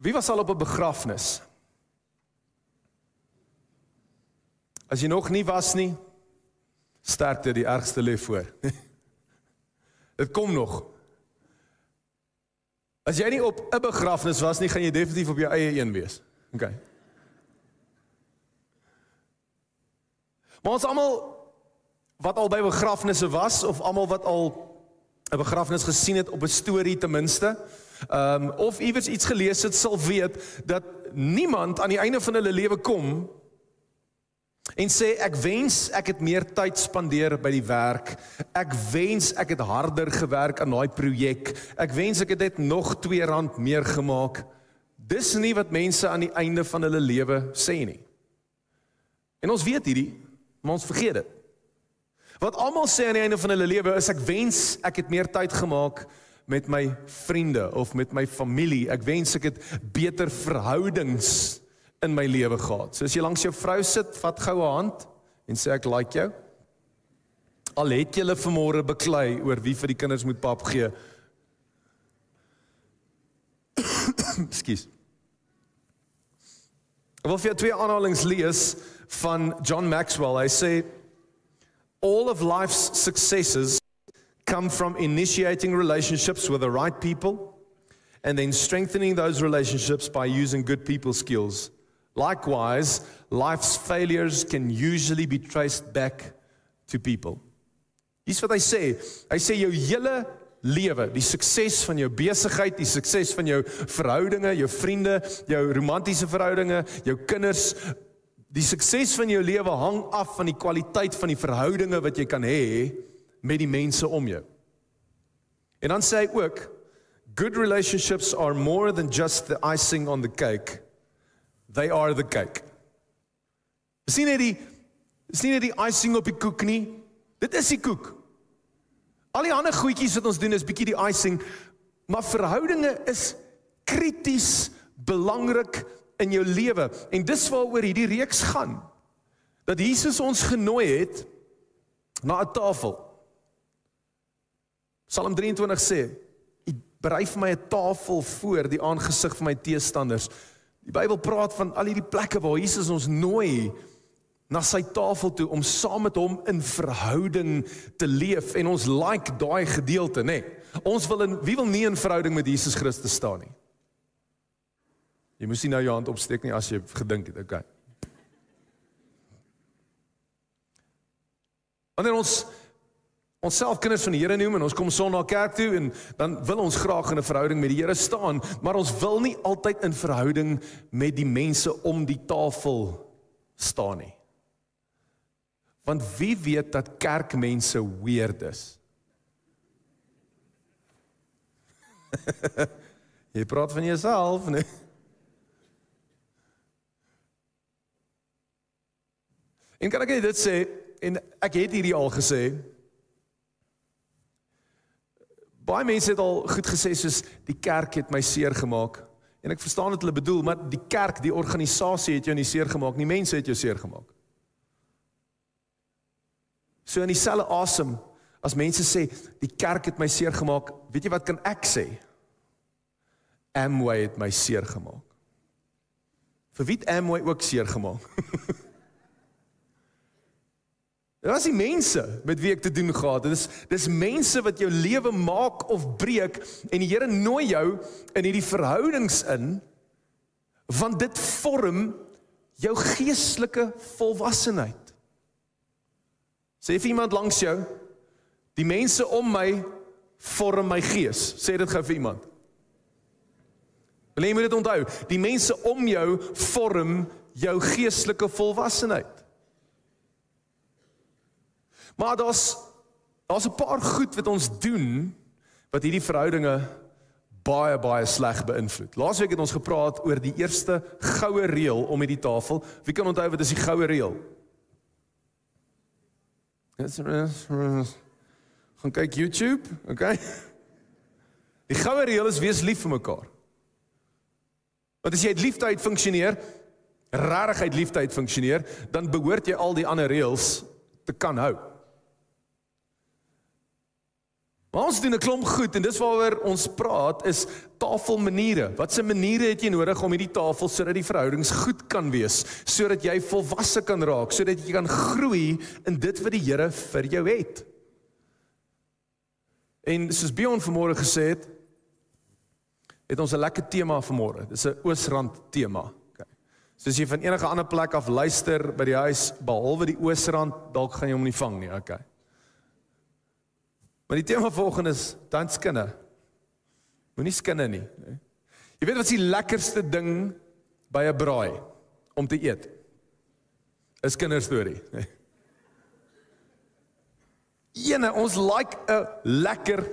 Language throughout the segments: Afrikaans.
Wie was al op 'n begrafnis? As jy nog nie was nie, sterkte die ergste lê voor. Dit kom nog. As jy nie op 'n begrafnis was nie, gaan jy definitief op jou eie een wees. OK. Maar ons almal wat al by begrafnisse was of almal wat al 'n begrafnis gesien het op 'n storie ten minste, ehm um, of iewers iets gelees het, sal weet dat niemand aan die einde van hulle lewe kom en sê ek wens ek het meer tyd spandeer by die werk. Ek wens ek het harder gewerk aan daai projek. Ek wens ek het net nog 2 rand meer gemaak. Dis nie wat mense aan die einde van hulle lewe sê nie. En ons weet hierdie, maar ons vergeet dit. Wat almal sê aan die einde van hulle lewe is ek wens ek het meer tyd gemaak met my vriende of met my familie. Ek wens ek het beter verhoudings in my lewe gehad. So as jy langs jou vrou sit, vat gou 'n hand en sê ek like jou. Al het jy hulle vanmôre beklei oor wie vir die kinders moet pap gee. Ekskuus. Ek wil vir jou twee aanhalinge lees van John Maxwell. Hy sê all of life's successes come from initiating relationships with the right people and then strengthening those relationships by using good people skills. Likewise, life's failures can usually be traced back to people. Dis wat hy sê. Hy sê jou hele lewe, die sukses van jou besigheid, die sukses van jou verhoudinge, jou vriende, jou romantiese verhoudinge, jou kinders, die sukses van jou lewe hang af van die kwaliteit van die verhoudinge wat jy kan hê met die mense om jou. En dan sê hy ook good relationships are more than just the icing on the cake. They are the cake. Sien jy die sien jy die icing op die koek nie? Dit is die koek. Al die ander goedjies wat ons doen is bietjie die icing, maar verhoudinge is krities belangrik in jou lewe en dis waaroor hierdie reeks gaan. Dat Jesus ons genooi het na 'n tafel. Psalm 23 sê: "U berei vir my 'n tafel voor die aangesig van my teestanders." Die Bybel praat van al hierdie plekke waar Jesus ons nooi na sy tafel toe om saam met hom in verhouding te leef en ons like daai gedeelte nê. Nee. Ons wil in wie wil nie in verhouding met Jesus Christus staan nie. Jy moes nie nou jou hand opsteek nie as jy gedink het, okay. Wanneer ons onsself kinders van die Here noem en ons kom Sondag kerk toe en dan wil ons graag in 'n verhouding met die Here staan, maar ons wil nie altyd in verhouding met die mense om die tafel staan nie. Want wie weet dat kerkmense weird is? Jy praat van jouself, nee. En kan ek dit sê en ek het hierdie al gesê Baie mense het al goed gesê soos die kerk het my seer gemaak. En ek verstaan wat hulle bedoel, maar die kerk, die organisasie het jou nie seer gemaak nie, mense het jou seer gemaak. So in dieselfde asem as mense sê die kerk het my seer gemaak, weet jy wat kan ek sê? Amway het my seer gemaak. Vir wie het Amway ook seer gemaak? Dit was die mense met wie ek te doen gehad het. Dis dis mense wat jou lewe maak of breek en die Here nooi jou in hierdie verhoudings in want dit vorm jou geestelike volwassenheid. Sê vir iemand langs jou, die mense om my vorm my gees. Sê dit gou vir iemand. Wil jy moet dit onthou? Die mense om jou vorm jou geestelike volwassenheid. Maar daar's daar's 'n paar goed wat ons doen wat hierdie verhoudinge baie baie sleg beïnvloed. Laasweek het ons gepraat oor die eerste goue reël om hierdie tafel. Wie kan onthou wat is die goue reël? Gaan kyk YouTube, okay? Die goue reël is wees lief vir mekaar. Want as jy uit liefde uit funksioneer, regtig uit liefde uit funksioneer, dan behoort jy al die ander reëls te kan hou. Maar ons doen 'n klomp goed en dis waaroor ons praat is tafelmaniere. Watse maniere het jy nodig om hierdie tafel sodat die verhoudings goed kan wees, sodat jy volwasse kan raak, sodat jy kan groei in dit wat die Here vir jou het. En soos Bjorn vanmôre gesê het, het ons 'n lekker tema vanmôre. Dis 'n Oosrand tema. Okay. So as jy van enige ander plek af luister by die huis behalwe die Oosrand, dalk gaan jy hom nie vang nie, okay. Maar die tema volgende is dan skinne. Moenie skinne nie, nee. Jy weet wat is die lekkerste ding by 'n braai om te eet? 'n Kinderstorie, nee. Ene, ons like 'n lekker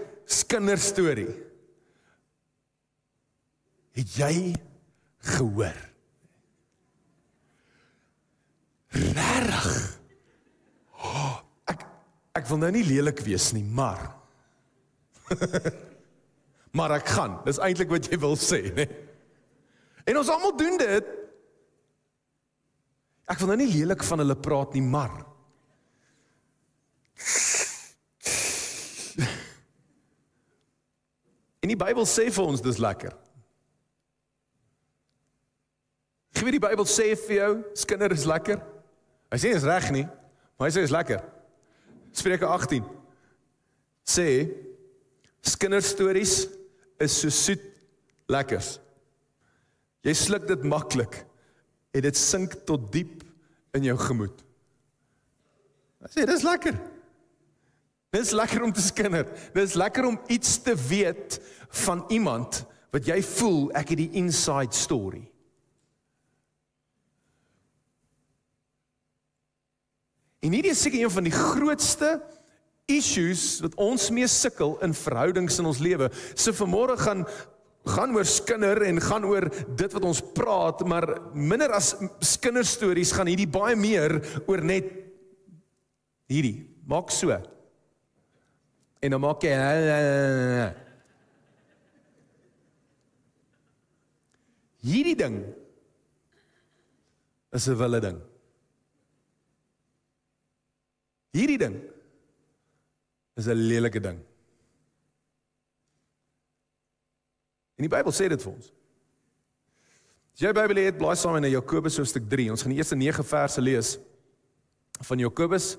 kinderstorie. Het jy gehoor? Regtig? Ek wil nou nie lelik wees nie, maar maar ek gaan. Dis eintlik wat jy wil sê, né? En ons almal doen dit. Ek wil nou nie lelik van hulle praat nie, maar En die Bybel sê vir ons dis lekker. Gee wie die Bybel sê vir jou, skinder is lekker. Hy sê is reg nie, maar hy sê is lekker. Spreuke 18 sê skinderstories is so soet lekkers. Jy sluk dit maklik en dit sink tot diep in jou gemoed. Hy sê dis lekker. Dis lekker om te skinder. Dis lekker om iets te weet van iemand wat jy voel ek het die inside story. En hierdie is seker een van die grootste issues wat ons mee sukkel in verhoudings in ons lewe. So vanmôre gaan gaan oor skinder en gaan oor dit wat ons praat, maar minder as skinderstories gaan hierdie baie meer oor net hierdie. Maak so. En dan maak jy Hierdie ding is 'n wille ding. Hierdie ding is 'n lelike ding. En die Bybel sê dit vir ons. As jy Bybel het, blaai saam in Jakobus hoofstuk 3. Ons gaan die eerste 9 verse lees van Jakobus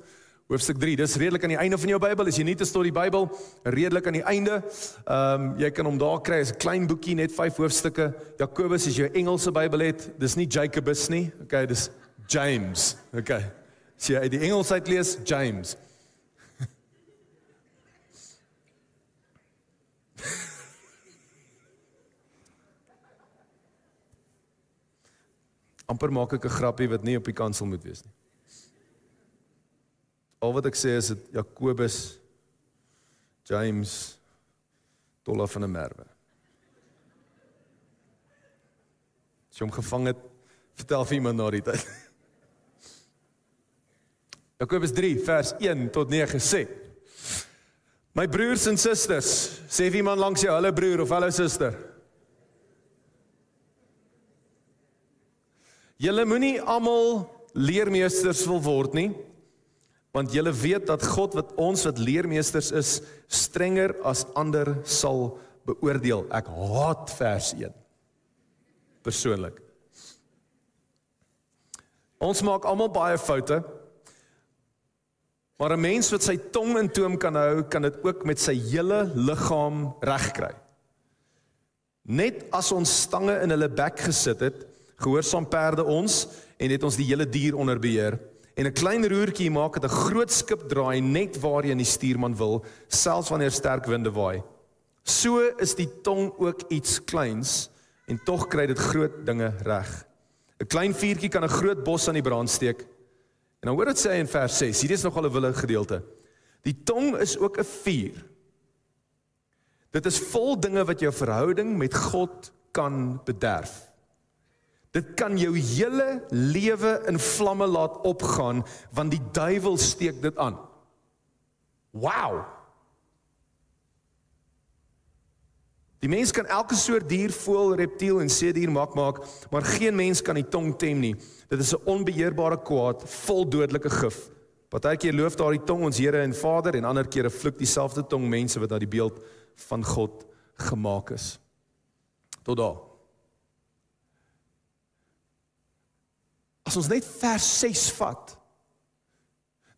hoofstuk 3. Dis redelik aan die einde van jou Bybel. As jy nie te tot die Bybel redelik aan die einde, ehm um, jy kan hom daar kry. Is 'n klein boekie net 5 hoofstukke. Jakobus as jy 'n Engelse Bybel het, dis nie Jacobus nie. Okay, dis James. Okay. As jy uit die Engels uit lees, James. amper maak ek 'n grappie wat nie op die kansel moet wees nie. Al wat ek sê is dit Jakobus James Tolla van der Merwe. As jy hom gevang het, vertel vir iemand na die tyd. Jakobus 3 vers 1 tot 9 sê: My broers en susters, sê vir iemand langs jou, hallo broer of hallo suster. Julle moenie almal leermeesters wil word nie, want julle weet dat God wat ons wat leermeesters is, strenger as ander sal beoordeel. Ek haat vers 1. Persoonlik. Ons maak almal baie foute. Maar 'n mens wat sy tong in toom kan hou, kan dit ook met sy hele liggaam regkry. Net as ons stange in hulle bek gesit het, gehoorsaam perde ons en het ons die hele dier onder beheer. En 'n klein roertjie maak dit 'n groot skip draai net waarheen die stuurman wil, selfs wanneer sterk winde waai. So is die tong ook iets kleins en tog kry dit groot dinge reg. 'n Klein vuurtjie kan 'n groot bos aan die brand steek. En dan hoor dit sê in vers 6, hierdie is nogal 'n wille gedeelte. Die tong is ook 'n vuur. Dit is vol dinge wat jou verhouding met God kan bederf. Dit kan jou hele lewe in vlamme laat opgaan want die duiwel steek dit aan. Wow. Die mens kan elke soort dier, voël, reptiel en seedier maak maak, maar geen mens kan die tong tem nie. Dit is 'n onbeheerbare kwaad, vol dodelike gif. Partykeer loof daardie tong ons Here en Vader en ander kere vloek dieselfde tong mense wat na die beeld van God gemaak is. Tot daar. As ons net vers 6 vat,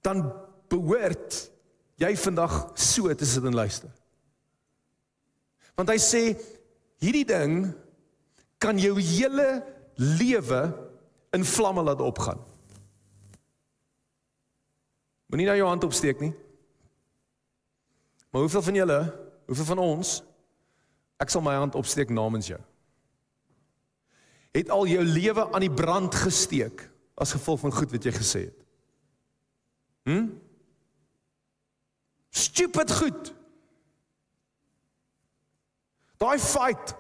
dan behoort jy vandag so te sit en luister. Want hy sê hierdie ding kan jou hele lewe in vlamme laat opgaan. Moenie nou jou hand opsteek nie. Maar hoeveel van julle, hoeveel van ons ek sal my hand opsteek namens jou. Het al jou lewe aan die brand gesteek as gevolg van goed wat jy gesê het. Hm? Stupid goed. Daai fight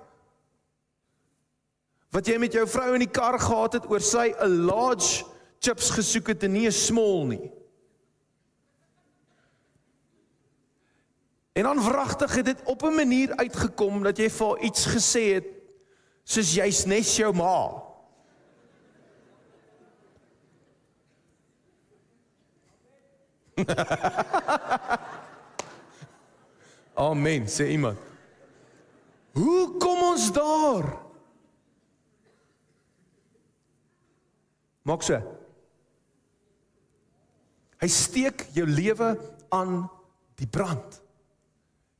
wat jy met jou vrou in die kar gehad het oor sy 'n large chips gesoek het en nie 'n small nie. En dan wragtig het dit op 'n manier uitgekom dat jy vir iets gesê het soos jy's net jou ma. Amen, sê iemand. Hoe kom ons daar? Maak so. Hy steek jou lewe aan die brand.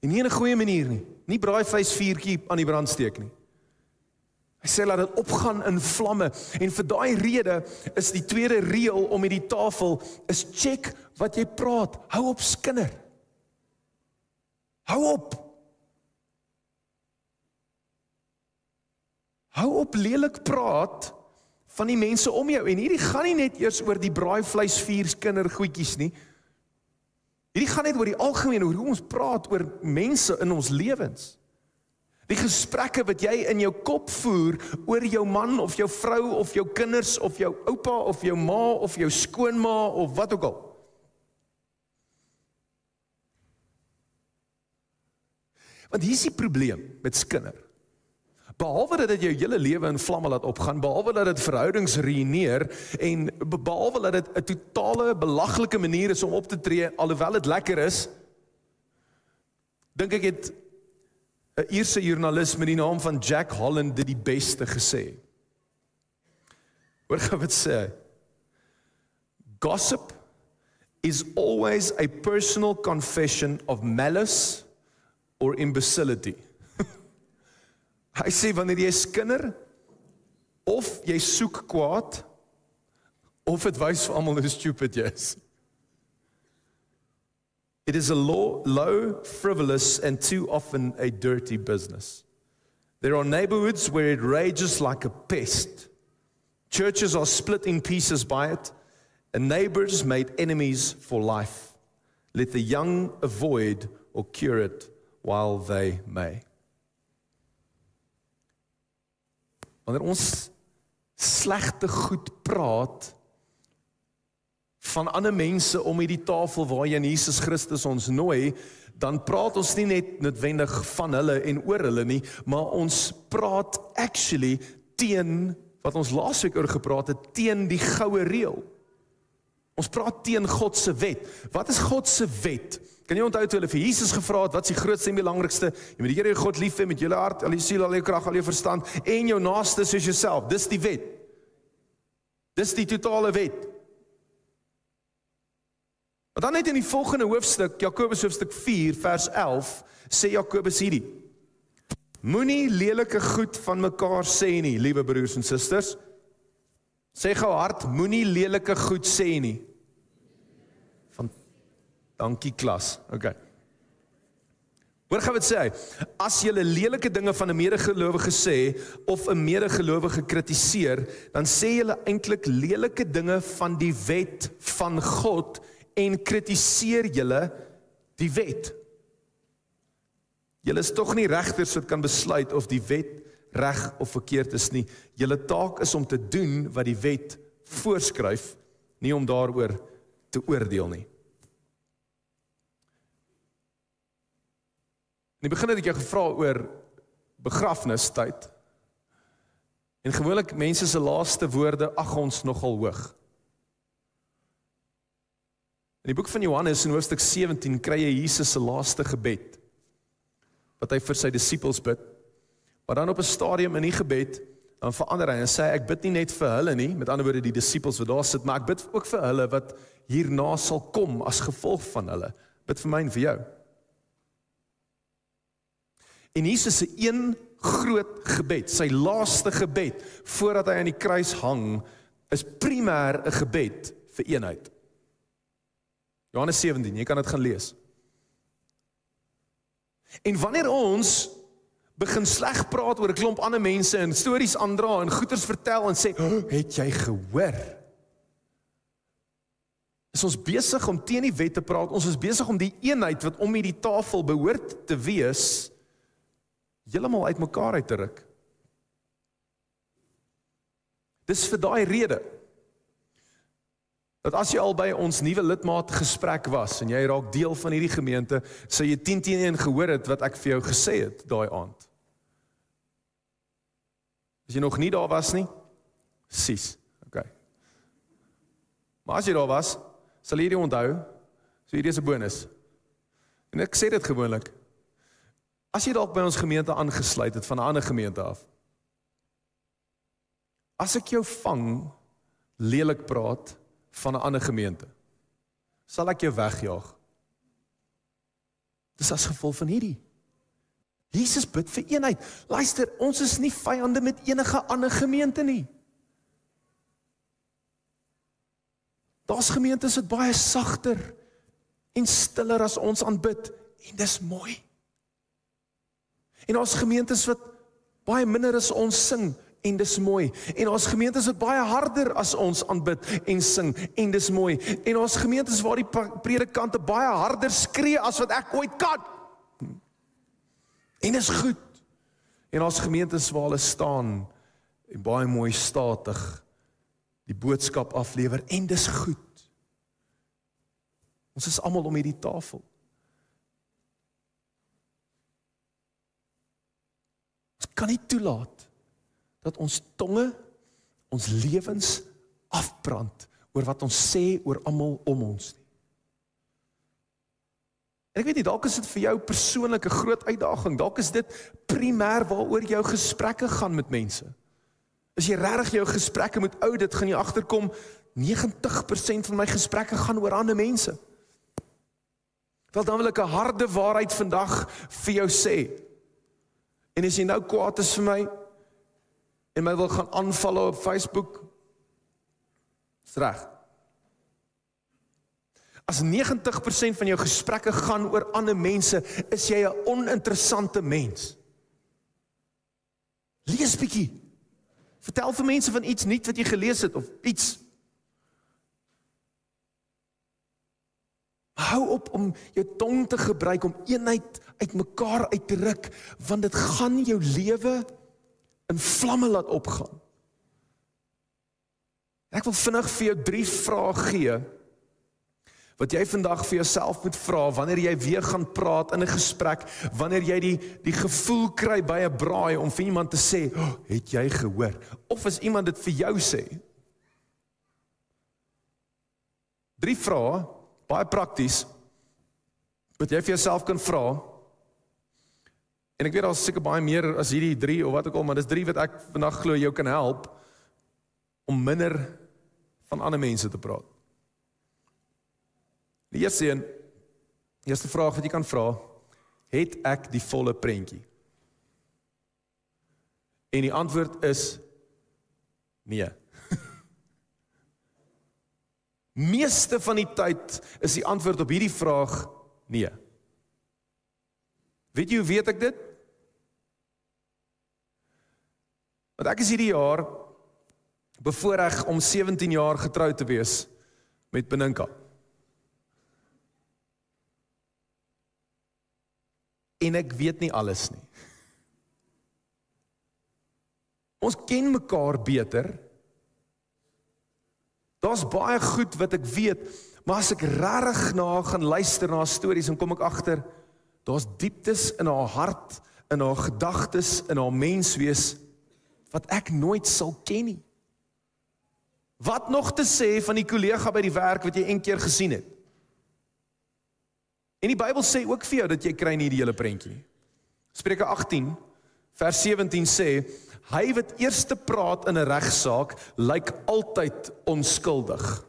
En nie in 'n goeie manier nie. Nie braaivleis vuurtjie aan die brand steek nie. Hy sê laat dit opgaan in vlamme en vir daai rede is die tweede reël om met die tafel is check wat jy praat. Hou op skinder. Hou op. Hou op lelik praat van die mense om jou en hierdie gaan nie net eers oor die braaivleis vuur kinder goedjies nie. Hierdie gaan net oor die algemeen oor hoe ons praat oor mense in ons lewens. Die gesprekke wat jy in jou kop voer oor jou man of jou vrou of jou kinders of jou oupa of jou ma of jou skoonma of wat ook al. Want hier is die probleem met skinder. Behalwe dat dit jou hele lewe in vlamme laat opgaan, behalwe dat dit verhoudings ruïneer en behalwe dat dit 'n totale belaglike manier is om op te tree alhoewel dit lekker is, dink ek het 'n Ierse joernalis met die naam van Jack Holland dit die beste gesê. Hoor gou wat sê. Gossip is always a personal confession of malice or imbecility. Hy sê wanneer jy skinder of jy soek kwaad of dit wys vir almal hoe stupid jy is. It is a low, low, frivolous and too often a dirty business. There are neighborhoods where it rages like a pest. Churches are split in pieces by it, and neighbors made enemies for life. Let the young avoid or cure it while they may. Wanneer ons slegte goed praat van ander mense om hierdie tafel waar jy in Jesus Christus ons nooi, dan praat ons nie net noodwendig van hulle en oor hulle nie, maar ons praat actually teen wat ons laasweek oor gepraat het, teen die goue reël. Ons praat teen God se wet. Wat is God se wet? Kan jy onthou toe hulle vir Jesus gevra het wat is die grootste en belangrikste? Jy moet die Here jou God lief hê met jou hart, al jou siel, al jou krag, al jou verstand en jou naaste soos jouself. Dis die wet. Dis die totale wet. Maar dan net in die volgende hoofstuk, Jakobus hoofstuk 4 vers 11, sê Jakobus hierdie: Moenie lelike goed van mekaar sê nie, liewe broers en susters. Sê gou hard, moenie lelike goed sê nie. Dankie klas. OK. Hoor gou wat sê hy. As jy lelike dinge van 'n medegelowige sê of 'n medegelowige kritiseer, dan sê jy eintlik lelike dinge van die wet van God en kritiseer jy die wet. Julle is tog nie regters wat kan besluit of die wet reg of verkeerd is nie. Julle taak is om te doen wat die wet voorskryf, nie om daaroor te oordeel nie. In die begin het ek jou gevra oor begrafnistyd. En gewoonlik mense se laaste woorde ag ons nogal hoog. In die boek van Johannes in hoofstuk 17 kry jy Jesus se laaste gebed wat hy vir sy disippels bid. Maar dan op 'n stadium in die gebed dan verander hy en sê ek bid nie net vir hulle nie, met ander woorde die disippels wat daar sit, maar ek bid ook vir hulle wat hierna sal kom as gevolg van hulle. Bid vir my en vir jou. En Jesus se een groot gebed, sy laaste gebed voordat hy aan die kruis hang, is primêr 'n gebed vir eenheid. Johannes 17, jy kan dit gaan lees. En wanneer ons begin sleg praat oor 'n klomp ander mense en stories aandra en goeters vertel en sê, "Het jy gehoor?" Is ons besig om teen die wet te praat. Ons is besig om die eenheid wat om hierdie tafel behoort te wees heeltemal uitmekaar uit te ruk. Dis vir daai rede dat as jy al by ons nuwe lidmaat gesprek was en jy raak deel van hierdie gemeente, sou jy 10 teen 1 gehoor het wat ek vir jou gesê het daai aand. As jy nog nie daar was nie, sies. OK. Maar as jy daar was, sal jy dit onthou. So hierdie is 'n bonus. En ek sê dit gewoonlik. As jy dalk by ons gemeente aangesluit het van 'n ander gemeente af. As ek jou vang lelik praat van 'n ander gemeente, sal ek jou wegjaag. Dis as gevolg van hierdie. Jesus bid vir eenheid. Luister, ons is nie vyande met enige ander gemeente nie. Daar's gemeentes wat baie sagter en stiller as ons aanbid en dis mooi. En ons gemeentes wat baie minder as ons sing en dis mooi. En ons gemeentes wat baie harder as ons aanbid en sing en dis mooi. En ons gemeentes waar die predikante baie harder skree as wat ek ooit kan. En is goed. En ons gemeentes waar hulle staan en baie mooi statig die boodskap aflewer en dis goed. Ons is almal om hierdie tafel. Kan nie toelaat dat ons tonge ons lewens afbrand oor wat ons sê oor almal om ons nie. Ek weet nie dalk is dit vir jou persoonlik 'n groot uitdaging. Dalk is dit primêr waaroor jou gesprekke gaan met mense. As jy regtig jou gesprekke met ou dit gaan jy agterkom 90% van my gesprekke gaan oor ander mense. Wel dan wil ek 'n harde waarheid vandag vir jou sê. En as jy nou kwaad is vir my, en my wil gaan aanval op Facebook. Dis reg. As 90% van jou gesprekke gaan oor ander mense, is jy 'n oninteressante mens. Lees bietjie. Vertel vir mense van iets nuut wat jy gelees het of iets. Hou op om jou tong te gebruik om eenheid uitmekaar uit te ruk, want dit gaan jou lewe in vlamme laat opgaan. Ek wil vinnig vir jou drie vrae gee wat jy vandag vir jouself moet vra wanneer jy weer gaan praat in 'n gesprek, wanneer jy die die gevoel kry by 'n braai om vir iemand te sê, oh, "Het jy gehoor?" of as iemand dit vir jou sê. Drie vrae, baie prakties wat jy vir jouself kan vra En ek weet daar's seker baie meer as hierdie 3 of wat ook al, maar dis 3 wat ek vandag glo jou kan help om minder van ander mense te praat. Die eerste een, die eerste vraag wat jy kan vra, het ek die volle prentjie? En die antwoord is nee. Meeste van die tyd is die antwoord op hierdie vraag nee. Weet jy hoe weet ek dit? Want ek is hierdie jaar bevoorreg om 17 jaar getrou te wees met Beninka. En ek weet nie alles nie. Ons ken mekaar beter. Daar's baie goed wat ek weet, maar as ek regtig na gaan luister na stories en kom ek agter daar's dieptes in haar hart, in haar gedagtes, in haar menswees wat ek nooit sal ken nie. Wat nog te sê van die kollega by die werk wat jy een keer gesien het? En die Bybel sê ook vir jou dat jy kry nie die hele prentjie nie. Spreuke 18 vers 17 sê hy wat eerste praat in 'n regsaak lyk altyd onskuldig.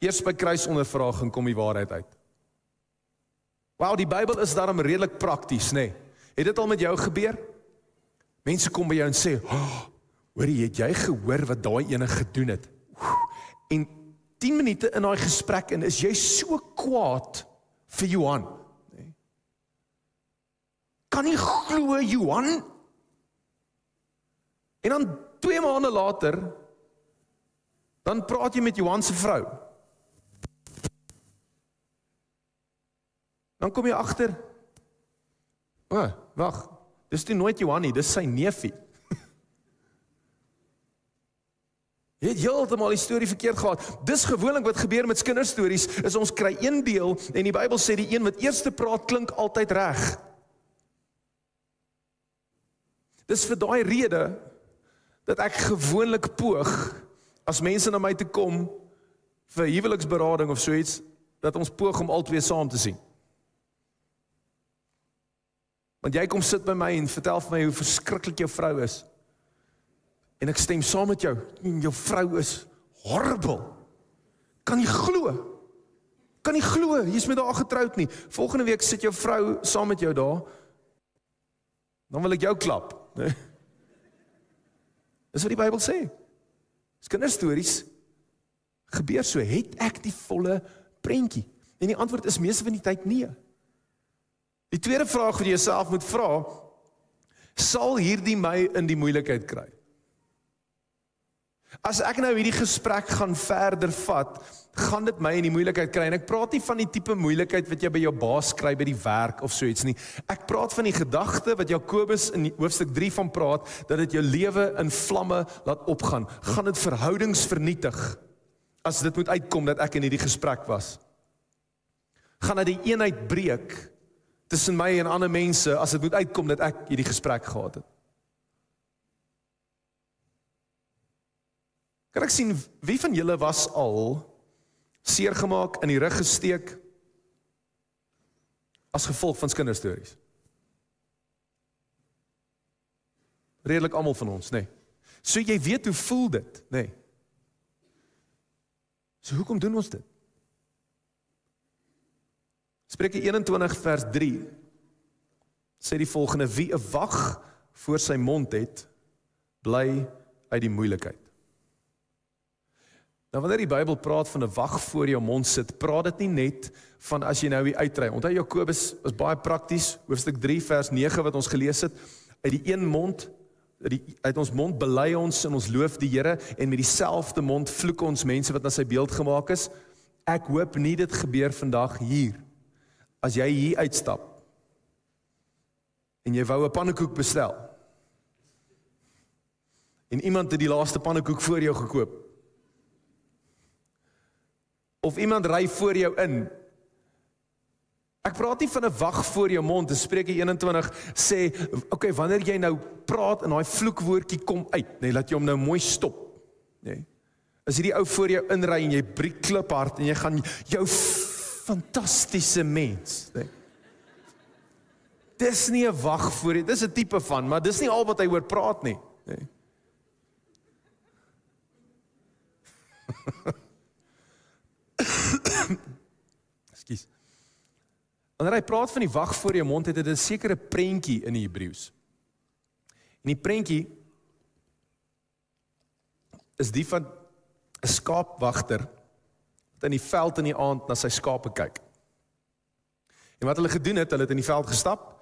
Eers by kruisondervraging kom die waarheid uit. Wow, die Bybel is daarom redelik prakties, nê? Nee. Het dit al met jou gebeur? Mense kom by jou en sê, oh, "Hoor jy, het jy gehoor wat daai ene gedoen het?" En 10 minute in daai gesprek en is jy so kwaad vir Johan. Nee. Kan nie glo Johan. En dan 2 maande later dan praat jy met Johan se vrou. Dan kom jy agter. O, oh, wag. Dis nie nooit Johan nie, dis sy neefie. Jy het heeltemal die storie verkeerd gehad. Dis gewoonlik wat gebeur met kinderstories, is ons kry een deel en die Bybel sê die een wat eerste praat klink altyd reg. Dis vir daai rede dat ek gewoonlik poog as mense na my toe kom vir huweliksberading of so iets dat ons poog om albei saam te sien. Want jy kom sit by my en vertel vir my hoe verskriklik jou vrou is. En ek stem saam met jou. Jou vrou is horrible. Kan jy glo? Kan jy glo jy's met haar getroud nie? Volgende week sit jou vrou saam met jou daar. Dan wil ek jou klap, né? Dis wat die Bybel sê. Dis kinderstories. Gebeur so, het ek die volle prentjie? En die antwoord is meeste van die tyd nee. Die tweede vraag wat jy jouself moet vra, sal hierdie my in die moeilikheid kry? As ek nou hierdie gesprek gaan verder vat, gaan dit my in die moeilikheid kry en ek praat nie van die tipe moeilikheid wat jy by jou baas kry by die werk of so iets nie. Ek praat van die gedagte wat Jakobus in hoofstuk 3 van praat dat dit jou lewe in vlamme laat opgaan. Gaan dit verhoudings vernietig as dit moet uitkom dat ek in hierdie gesprek was? Gaan dit die eenheid breek tussen my en ander mense as dit moet uitkom dat ek hierdie gesprek gehad het? Kan ek sien wie van julle was al seer gemaak in die rug gesteek as gevolg van kinderstories? Redelik almal van ons, nê. Nee. So jy weet hoe voel dit, nê. Nee. So hoekom doen ons dit? Spreuke 21 vers 3 sê die volgende: Wie 'n wag voor sy mond het, bly uit die moeilikheid. Nou wanneer die Bybel praat van 'n wag voor jou mond sit, praat dit nie net van as jy nou hier uitry. Onthou Jakobus is baie prakties, hoofstuk 3 vers 9 wat ons gelees het, uit die een mond uit die uit ons mond bely ons en ons loof die Here en met dieselfde mond vloek ons mense wat na sy beeld gemaak is. Ek hoop nie dit gebeur vandag hier. As jy hier uitstap en jy wou 'n pannekoek bestel. En iemand het die laaste pannekoek voor jou gekoop of iemand ry voor jou in. Ek praat nie van 'n wag voor jou mond, Spreuke 21 sê, oké, okay, wanneer jy nou praat en daai vloekwoordjie kom uit, nê, nee, laat jy hom nou mooi stop, nê. Nee. As hierdie ou voor jou inry en jy breek kliphard en jy gaan jou fantastiese mens, nê. Nee. Dis nie 'n wag voor jy, dis 'n tipe van, maar dis nie al wat hy oor praat nie, nê. Nee. Ekskuus. Wanneer hy praat van die wag voor jou mond, het dit 'n sekere prentjie in die Hebreëus. En die prentjie is die van 'n skaapwagter wat in die veld in die aand na sy skape kyk. En wat hulle gedoen het, hulle het in die veld gestap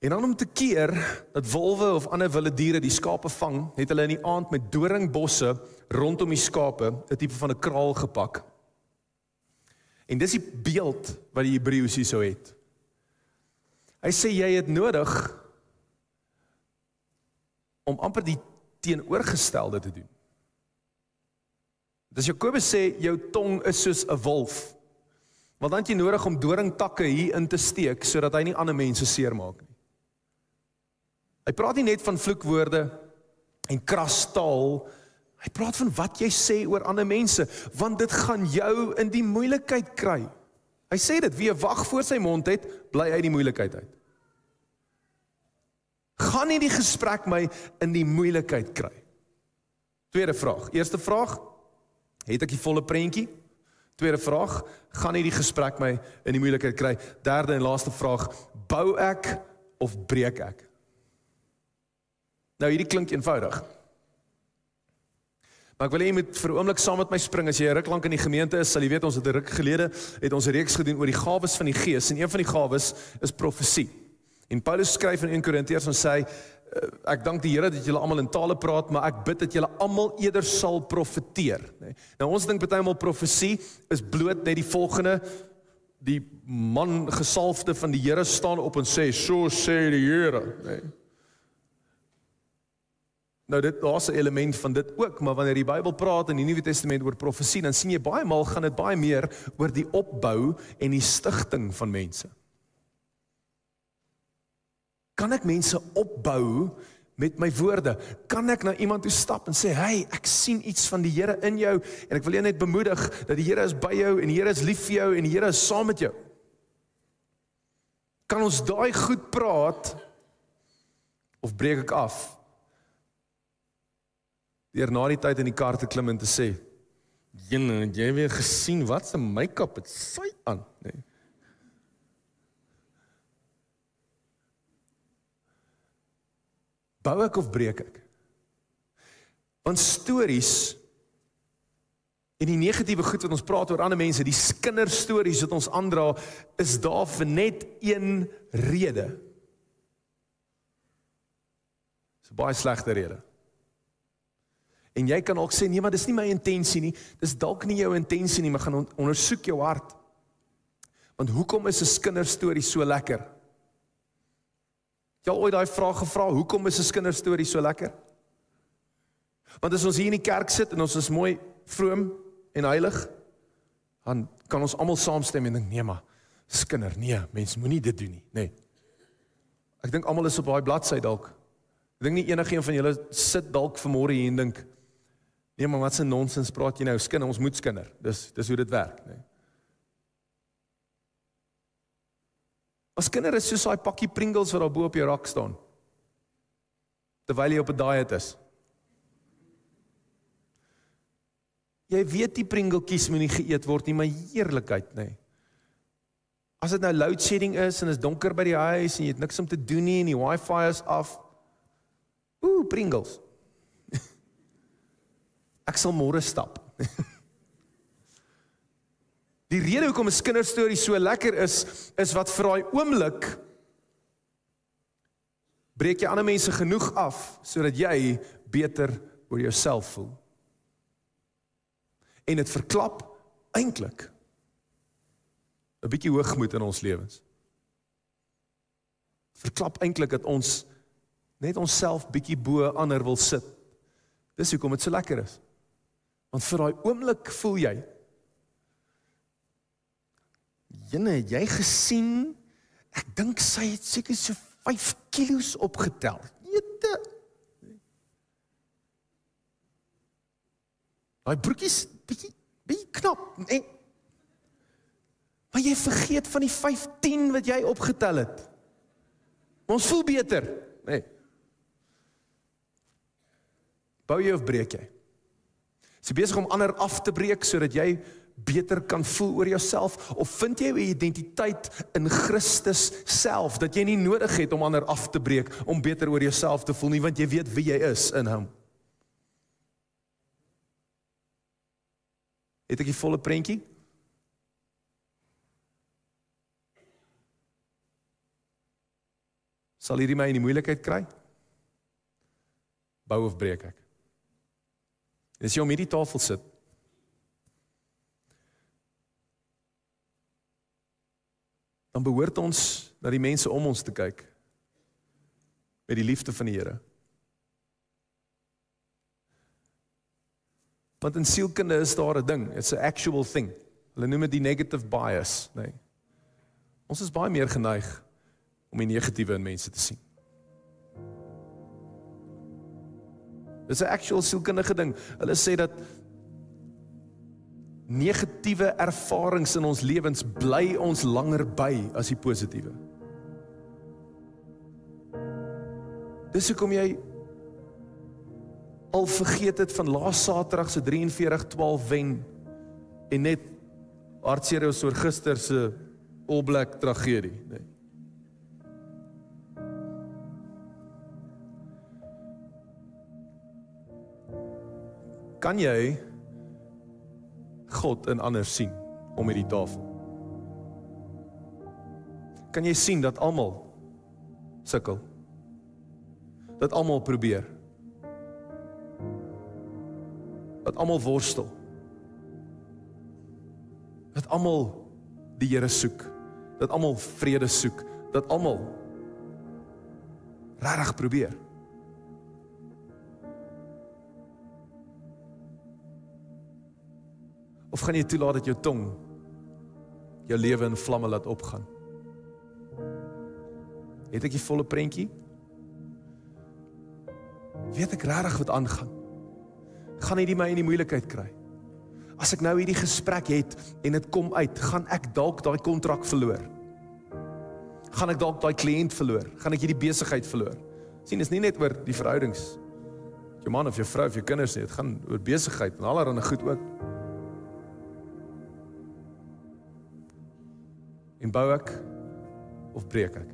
en dan om te keer dat wolwe of ander wilde diere die skape vang, het hulle in die aand met doringbosse rondom die skape 'n tipe van 'n kraal gepak En dis die beeld wat die Hebreëus hier sou het. Hy sê jy het nodig om amper die teenoorgestelde te doen. Dis Jakobus sê jou tong is soos 'n wolf. Want dan jy nodig om doringtakke hier in te steek sodat hy nie ander mense seermaak nie. Hy praat nie net van vloekwoorde en krastaal Hy praat van wat jy sê oor ander mense, want dit gaan jou in die moeilikheid kry. Hy sê dit, wie 'n wag voor sy mond het, bly uit die moeilikheid uit. Gaan nie die gesprek my in die moeilikheid kry. Tweede vraag. Eerste vraag, het ek die volle prentjie? Tweede vraag, gaan nie die gesprek my in die moeilikheid kry? Derde en laaste vraag, bou ek of breek ek? Nou hierdie klink eenvoudig. Maar ek wil hê jy moet vir 'n oomblik saam met my spring. As jy 'n ruk lank in die gemeente is, sal jy weet ons het 'n ruk gelede het ons 'n reeks gedoen oor die gawes van die Gees en een van die gawes is profesie. En Paulus skryf in 1 Korintiërs en sê ek dank die Here dat julle almal in tale praat, maar ek bid dat julle almal eerder sal profeteer, nê. Nou ons dink baie maal profesie is bloot net die volgende die man gesalfde van die Here staan op en sê so sê die Here, nê. Nou dit daar's 'n element van dit ook, maar wanneer die Bybel praat in die Nuwe Testament oor profesie, dan sien jy baie maal gaan dit baie meer oor die opbou en die stigting van mense. Kan ek mense opbou met my woorde? Kan ek na iemand toe stap en sê, "Hey, ek sien iets van die Here in jou en ek wil jou net bemoedig dat die Here is by jou en die Here is lief vir jou en die Here is saam met jou." Kan ons daai goed praat of breek ek af deur na die tyd in die kar te klim en te sê: "Jene, het jy weer gesien wat se make-up het sy aan?" nê. Nee. Bou ek of breek ek? Want stories en die negatiewe goed wat ons praat oor ander mense, die kinderstories wat ons aandra, is daar vir net een rede. Dis 'n baie slegte rede. En jy kan ook sê nee, maar dis nie my intensie nie. Dis dalk nie jou intensie nie, maar gaan on ondersoek jou hart. Want hoekom is 'n kinderstorie so lekker? Jy al ooit daai vraag gevra, hoekom is 'n kinderstorie so lekker? Want as ons hier in die kerk sit en ons is mooi vroom en heilig, dan kan ons almal saamstem en dink nee, maar skinder, nee, mens moenie dit doen nie, nê. Nee. Ek dink almal is op daai bladsy dalk. Ek dink nie enigiemand van julle sit dalk vanmôre hier en dink Nee, maar wat 'n nonsens praat jy nou? Skinder, ons moet skinder. Dis dis hoe dit werk, nê. Nee. As kinder is soos daai pakkie Pringles wat daar bo op jou rak staan. Terwyl jy op 'n diet is. Jy weet die Pringletjies moet nie geëet word nie, maar heerlikheid, nê. Nee. As dit nou load shedding is en is donker by die huis en jy het niks om te doen nie en die wifi is af. Ooh, Pringles. Ek sal môre stap. Die rede hoekom 'n kinderstorie so lekker is, is wat vir daai oomblik breek jy ander mense genoeg af sodat jy beter oor jouself voel. En dit verklap eintlik 'n bietjie hoogmoed in ons lewens. Verklap eintlik dat ons net onsself bietjie bo ander wil sit. Dis hoekom dit so lekker is. Want vir daai oomblik voel jy Jene, jy gesien ek dink sy het seker so 5 kg opgetel. Jete. Daai broekies bietjie bietjie knap, nee. Maar jy vergeet van die 15 wat jy opgetel het. Ons voel beter, nê. Nee. Bou jy of breek jy? Is jy besig om ander af te breek sodat jy beter kan voel oor jouself of vind jy 'n identiteit in Christus self dat jy nie nodig het om ander af te breek om beter oor jouself te voel nie want jy weet wie jy is in hom. Het ek die volle prentjie? Sal hierdie my in die moeilikheid kry? Bou of breek ek? As jy om hierdie tafel sit. Dan behoort ons na die mense om ons te kyk met die liefde van die Here. Want in sielkunde is daar 'n ding, it's a actual thing. Hulle noem dit die negative bias, nê. Nee. Ons is baie meer geneig om die negatiewe in mense te sien. Dis 'n actual sielkundige ding. Hulle sê dat negatiewe ervarings in ons lewens bly ons langer by as die positiewe. Dis hoekom jy al vergeet het van laas Saterdag se 43-12 wen en net hartseer is oor gister se All Black tragedie. Nee. Kan jy God in ander sien om hierdie tafel? Kan jy sien dat almal sukkel? Dat almal probeer? Dat almal worstel? Dat almal die Here soek? Dat almal vrede soek? Dat almal regtig probeer? Of gaan jy toelaat dat jou tong jou lewe in vlamme laat opgaan? Het ek die volle prentjie? Weet ek regtig wat aangaan? Gaan hy die my in die moeilikheid kry? As ek nou hierdie gesprek het en dit kom uit, gaan ek dalk daai kontrak verloor? Gaan ek dalk daai kliënt verloor? Gaan ek hierdie besigheid verloor? sien is nie net oor die verhoudings jou man of jou vrou of jou kinders nie, dit gaan oor besigheid en allerlei goed ook. En bou ek of breek ek?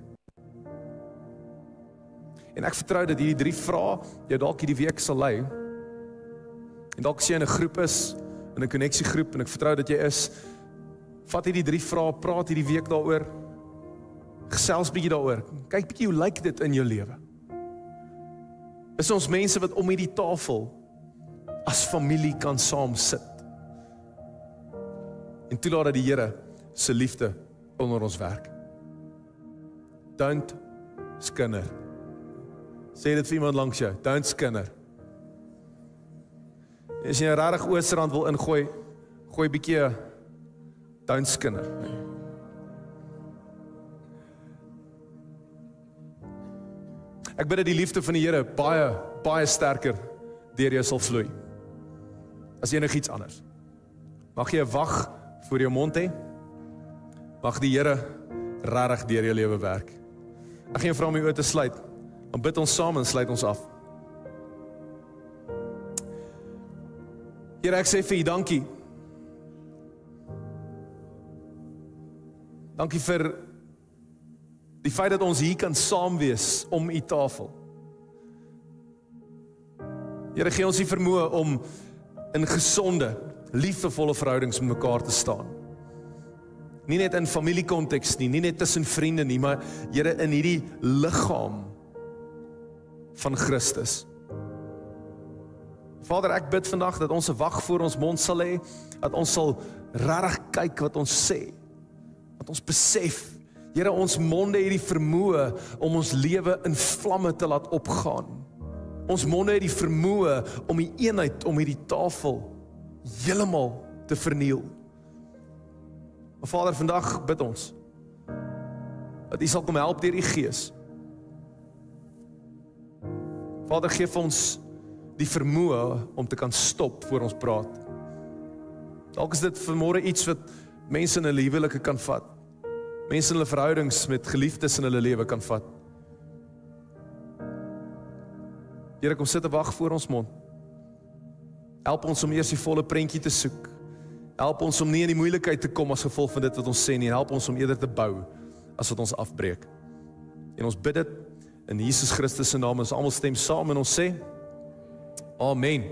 En ek vertrou dat hierdie drie vrae jou dalk hierdie week sal lei. En dalk sien jy in 'n groep is, in 'n koneksiegroep en ek vertrou dat jy is. Vat hierdie drie vrae, praat hierdie week daaroor. Gesels bietjie daaroor. Kyk bietjie hoe lyk dit in jou lewe? Is ons mense wat om hierdie tafel as familie kan saam sit? En toelaat dat die Here se liefde onder ons werk. Don't skinner. Sê dit vir iemand langs jou. Don't skinner. As jy 'n regtig oosterrand wil ingooi, gooi 'n bietjie don't skinner. Ek bid dat die liefde van die Here baie baie sterker deur jou sal vloei. As enigiets anders. Mag jy wag voor jou mond hê? Mag die Here regtig deur jou lewe werk. Ek gaan jou vra om jou oë te sluit. Dan bid ons saam en sluit ons af. Here, ek sê vir U dankie. Dankie vir die feit dat ons hier kan saam wees om U tafel. Here, gee ons die vermoë om in gesonde, liefdevolle verhoudings met mekaar te staan nie net in familiekonteks nie, nie net tussen vriende nie, maar Here in hierdie liggaam van Christus. Vader, ek bid vandag dat ons 'n wag voor ons mond sal hê, dat ons sal regtig kyk wat ons sê. Dat ons besef, Here, ons monde het die vermoë om ons lewe in vlamme te laat opgaan. Ons monde het die vermoë om die eenheid om hierdie tafel heeltemal te verniel. Maar Vader, vandag bid ons dat U sal kom help deur U Gees. Vader, gee vir ons die vermoë om te kan stop voor ons praat. Dalk is dit vanmôre iets wat mense in hulle huwelike kan vat. Mense in hulle verhoudings met geliefdes in hulle lewe kan vat. Here kom sit en wag voor ons mond. Help ons om eers die volle prentjie te soek. Help ons om nie in die moeilikheid te kom as gevolg van dit wat ons sê nie. Help ons om eerder te bou as wat ons afbreek. En ons bid dit in Jesus Christus se naam. Ons almal stem saam en ons sê Amen.